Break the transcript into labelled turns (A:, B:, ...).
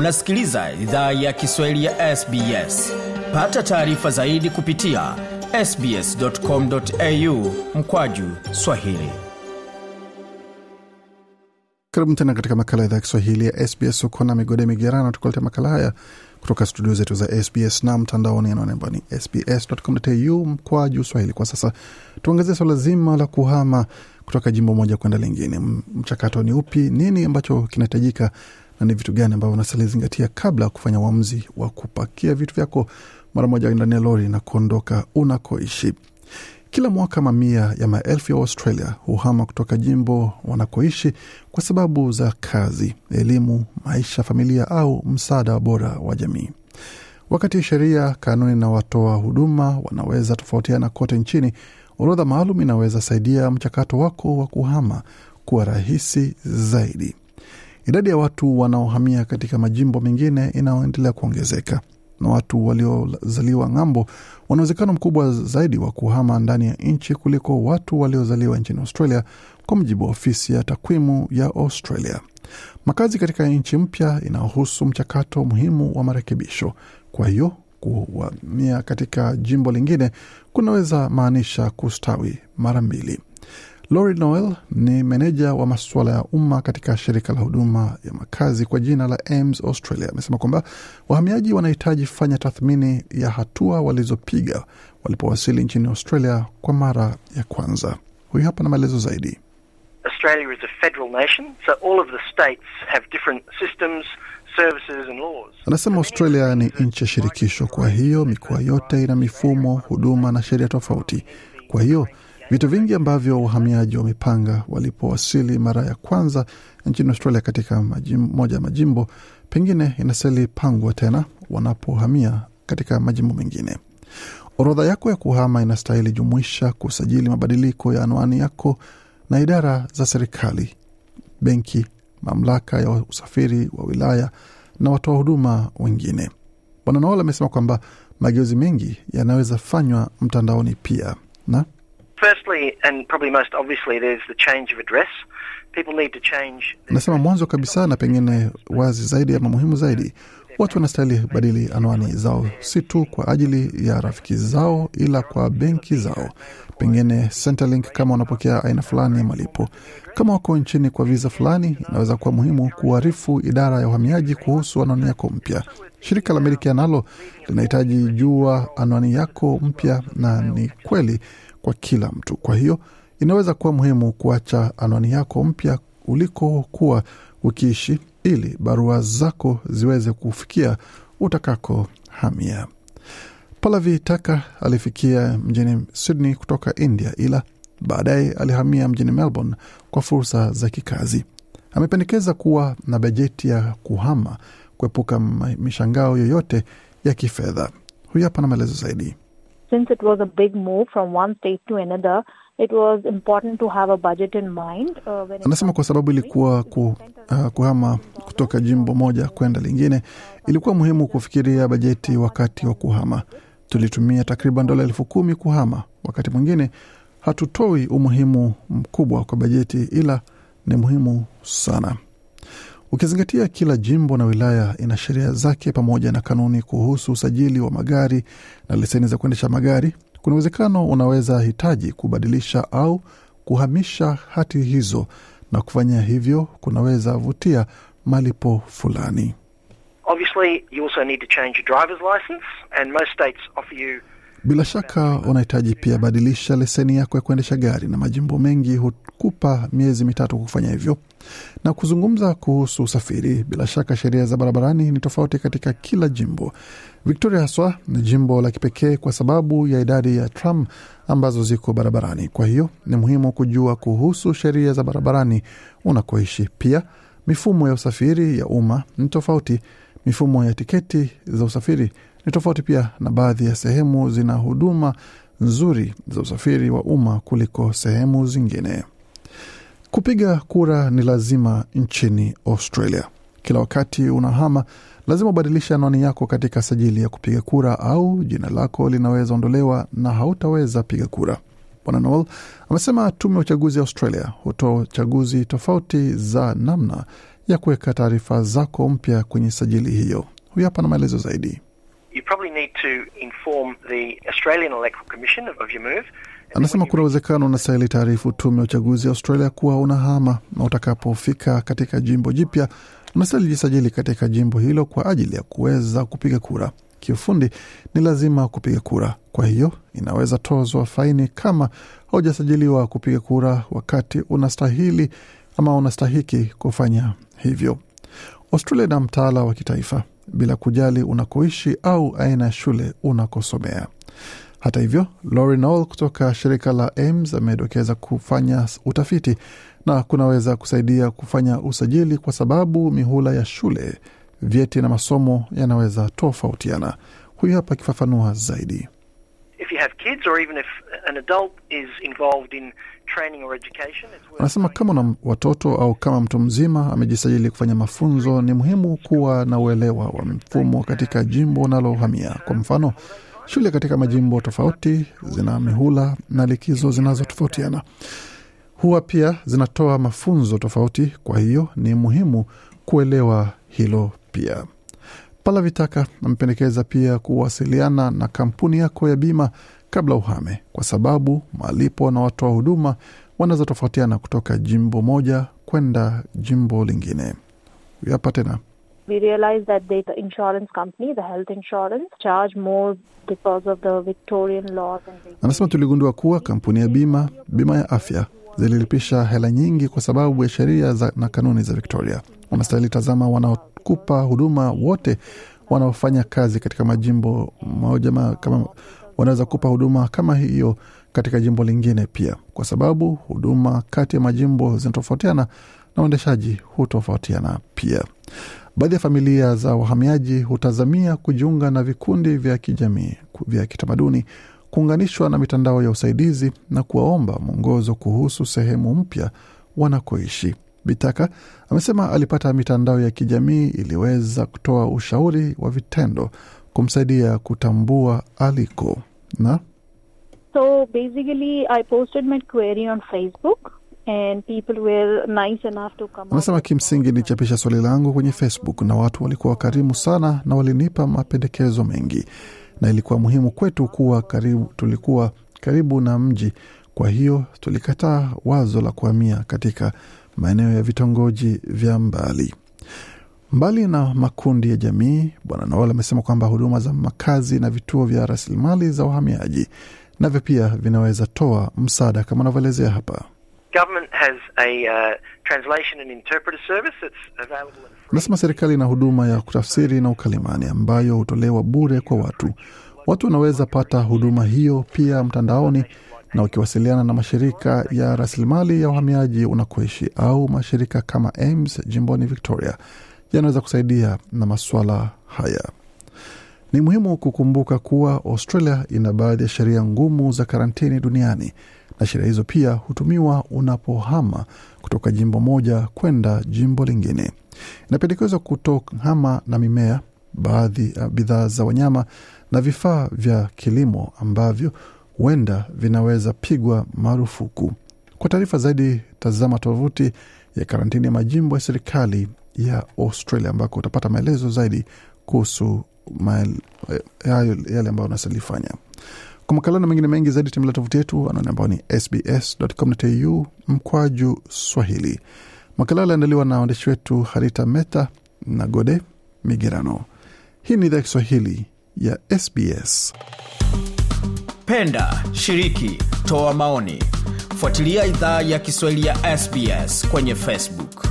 A: Unasikiliza idhaa ya Kiswahili ya SBS. Pata taarifa zaidi kupitia sbs.com.au mkwaju swahili.
B: Karibu tena katika makala idhaa ya Kiswahili ya SBS. Uko na migode migerano, tukuletea makala haya kutoka studio zetu za SBS na mtandaoni anaonemba ni sbs.com.au mkwaju swahili. Kwa sasa tuangazie swala zima la kuhama kutoka jimbo moja kwenda lingine. Mchakato ni upi? Nini ambacho kinahitajika na ni vitu gani ambavyo unasalizingatia kabla ya kufanya uamuzi wa kupakia vitu vyako mara moja ndani ya lori na kuondoka unakoishi. Kila mwaka mamia ya maelfu ya Australia huhama kutoka jimbo wanakoishi kwa sababu za kazi, elimu, maisha, familia au msaada bora wa jamii. Wakati sheria, kanuni na watoa huduma wanaweza tofautiana kote nchini, orodha maalum inaweza saidia mchakato wako wa kuhama kuwa rahisi zaidi. Idadi ya watu wanaohamia katika majimbo mengine inayoendelea kuongezeka na watu waliozaliwa ng'ambo wana uwezekano mkubwa zaidi wa kuhama ndani ya nchi kuliko watu waliozaliwa nchini Australia, kwa mujibu wa ofisi ya takwimu ya Australia. Makazi katika nchi mpya inahusu mchakato muhimu wa marekebisho. Kwa hiyo kuhamia katika jimbo lingine kunaweza maanisha kustawi mara mbili. Lori Noel ni meneja wa masuala ya umma katika shirika la huduma ya makazi kwa jina la AMS Australia. Amesema kwamba wahamiaji wanahitaji fanya tathmini ya hatua walizopiga walipowasili nchini Australia kwa mara ya kwanza. Huyu hapa na maelezo zaidi.
C: Australia is a federal nation, so all of the states have different systems, services and laws.
B: Anasema Australia ni nchi ya shirikisho, kwa hiyo mikoa yote ina mifumo, huduma na sheria tofauti. Kwa hiyo vitu vingi ambavyo wahamiaji wamepanga walipowasili mara ya kwanza nchini Australia katika majimbo, moja ya majimbo pengine inastahili pangwa tena wanapohamia katika majimbo mengine. Orodha yako ya kuhama inastahili jumuisha kusajili mabadiliko ya anwani yako na idara za serikali, benki, mamlaka ya usafiri wa wilaya na watoa huduma wengine. Bwana Noel amesema kwamba mageuzi mengi yanaweza fanywa mtandaoni pia na
C: Firstly, and probably most obviously, there's the change of address. People need to change.
B: Nasema mwanzo kabisa na pengine wazi zaidi ama muhimu zaidi, watu wanastahili badili anwani zao, si tu kwa ajili ya rafiki zao, ila kwa benki zao, pengine Centrelink kama wanapokea aina fulani ya malipo. Kama wako nchini kwa viza fulani, inaweza kuwa muhimu kuarifu idara ya uhamiaji kuhusu anwani yako mpya. Shirika la Medicare nalo linahitaji jua anwani yako mpya, na ni kweli kwa kila mtu. Kwa hiyo inaweza kuwa muhimu kuacha anwani yako mpya ulikokuwa ukiishi ili barua zako ziweze kufikia utakako hamia. Pallavi Taka alifikia mjini Sydney kutoka India, ila baadaye alihamia mjini Melbourne kwa fursa za kikazi. Amependekeza kuwa na bajeti ya kuhama kuepuka mishangao yoyote ya kifedha. Huyu hapa na maelezo zaidi.
D: Since it was a big move from one state to another, it was important to have a budget in mind. Uh,
B: Anasema kwa sababu ilikuwa ku, uh, kuhama kutoka jimbo moja kwenda lingine, ilikuwa muhimu kufikiria bajeti wakati wa kuhama. Tulitumia takriban dola elfu kumi kuhama. Wakati mwingine hatutoi umuhimu mkubwa kwa bajeti, ila ni muhimu sana ukizingatia kila jimbo na wilaya ina sheria zake pamoja na kanuni kuhusu usajili wa magari na leseni za kuendesha magari. Kuna uwezekano unaweza hitaji kubadilisha au kuhamisha hati hizo, na kufanya hivyo kunaweza vutia malipo fulani. Bila shaka unahitaji pia badilisha leseni yako ya kuendesha gari, na majimbo mengi hukupa miezi mitatu kufanya hivyo. Na kuzungumza kuhusu usafiri, bila shaka sheria za barabarani ni tofauti katika kila jimbo. Victoria haswa ni jimbo la kipekee kwa sababu ya idadi ya tram ambazo ziko barabarani. Kwa hiyo ni muhimu kujua kuhusu sheria za barabarani unakoishi. Pia mifumo ya usafiri ya umma ni tofauti. Mifumo ya tiketi za usafiri ni tofauti pia, na baadhi ya sehemu zina huduma nzuri za usafiri wa umma kuliko sehemu zingine. Kupiga kura ni lazima nchini Australia. Kila wakati unahama, lazima ubadilishe anwani yako katika sajili ya kupiga kura, au jina lako linaweza ondolewa na hautaweza piga kura. Bwana Noel amesema tume ya uchaguzi ya Australia hutoa chaguzi tofauti za namna ya kuweka taarifa zako mpya kwenye sajili hiyo. Huyu hapa na maelezo zaidi.
C: You probably need to inform the Australian Electoral Commission of your move.
B: Anasema kuna uwezekano unastahili taarifu tume ya uchaguzi ya Australia kuwa unahama, na utakapofika katika jimbo jipya unastahili jisajili katika jimbo hilo kwa ajili ya kuweza kupiga kura. Kiufundi ni lazima kupiga kura, kwa hiyo inaweza tozwa faini kama haujasajiliwa kupiga kura wakati unastahili ama unastahiki kufanya hivyo. Australia ina mtaala wa kitaifa bila kujali unakoishi au aina ya shule unakosomea. Hata hivyo, Lori Noel kutoka shirika la AIMS amedokeza kufanya utafiti na kunaweza kusaidia kufanya usajili kwa sababu mihula ya shule, vyeti na masomo yanaweza tofautiana. Huyu hapa akifafanua zaidi.
C: If you have kids or even if an adult is involved in training or education, it's worth
B: Anasema kama na watoto au kama mtu mzima amejisajili kufanya mafunzo, ni muhimu kuwa na uelewa wa mfumo katika jimbo unalohamia. Kwa mfano, shule katika majimbo tofauti zina mihula na likizo zinazotofautiana, huwa pia zinatoa mafunzo tofauti. Kwa hiyo ni muhimu kuelewa hilo pia. Palavitaka amependekeza pia kuwasiliana na kampuni yako ya bima kabla uhame, kwa sababu malipo na watoa huduma wanaweza tofautiana kutoka jimbo moja kwenda jimbo lingine. Huyu hapa tena
D: We realized that the insurance company, the health insurance, charge more because of the Victorian laws and.
B: Anasema tuligundua kuwa kampuni ya bima bima ya afya zililipisha hela nyingi kwa sababu ya sheria na kanuni za Victoria. Wanastahili tazama wanaokupa huduma wote wanaofanya kazi katika majimbo moja kama wanaweza kupa huduma kama hiyo katika jimbo lingine pia, kwa sababu huduma kati ya majimbo zinatofautiana na uendeshaji hutofautiana pia. Baadhi ya familia za wahamiaji hutazamia kujiunga na vikundi vya kijamii vya kitamaduni, kuunganishwa na mitandao ya usaidizi na kuwaomba mwongozo kuhusu sehemu mpya wanakoishi. Bitaka amesema alipata mitandao ya kijamii iliweza kutoa ushauri wa vitendo kumsaidia kutambua aliko na
D: So basically, I posted my query on Facebook, and people were nice enough to come.
B: Anasema kimsingi nilichapisha swali langu kwenye Facebook na watu walikuwa wakarimu sana na walinipa mapendekezo mengi, na ilikuwa muhimu kwetu kuwa karibu, tulikuwa karibu na mji, kwa hiyo tulikataa wazo la kuhamia katika maeneo ya vitongoji vya mbali. Mbali na makundi ya jamii, Bwana Noel amesema kwamba huduma za makazi na vituo vya rasilimali za uhamiaji navyo pia vinaweza toa msaada kama anavyoelezea hapa.
C: Government has a uh, translation and interpreter service that's available and free.
B: Anasema serikali ina huduma ya kutafsiri na ukalimani ambayo hutolewa bure kwa watu. Watu wanaweza pata huduma hiyo pia mtandaoni na ukiwasiliana na mashirika ya rasilimali ya uhamiaji unakoishi au mashirika kama AIMS jimboni Victoria yanaweza kusaidia na maswala haya. Ni muhimu kukumbuka kuwa Australia ina baadhi ya sheria ngumu za karantini duniani na sheria hizo pia hutumiwa unapohama kutoka jimbo moja kwenda jimbo lingine. Inapendekezwa kutohama na mimea, baadhi ya bidhaa za wanyama na vifaa vya kilimo ambavyo huenda vinaweza pigwa marufuku. Kwa taarifa zaidi, tazama tovuti ya karantini ya majimbo ya serikali ya Australia ambako utapata maelezo zaidi kuhusu eh, hayo yale ambayo unasalifanya. Kwa makala na mengine mengi zaidi tembelea tovuti yetu anaone ambao ni sbs.com.au mkwaju Swahili. Makala aliandaliwa na waandishi wetu Harita Meta na Gode Migerano. Hii ni idhaa ya Kiswahili ya SBS.
A: Penda, shiriki, toa maoni. Fuatilia idhaa ya Kiswahili ya SBS kwenye Facebook.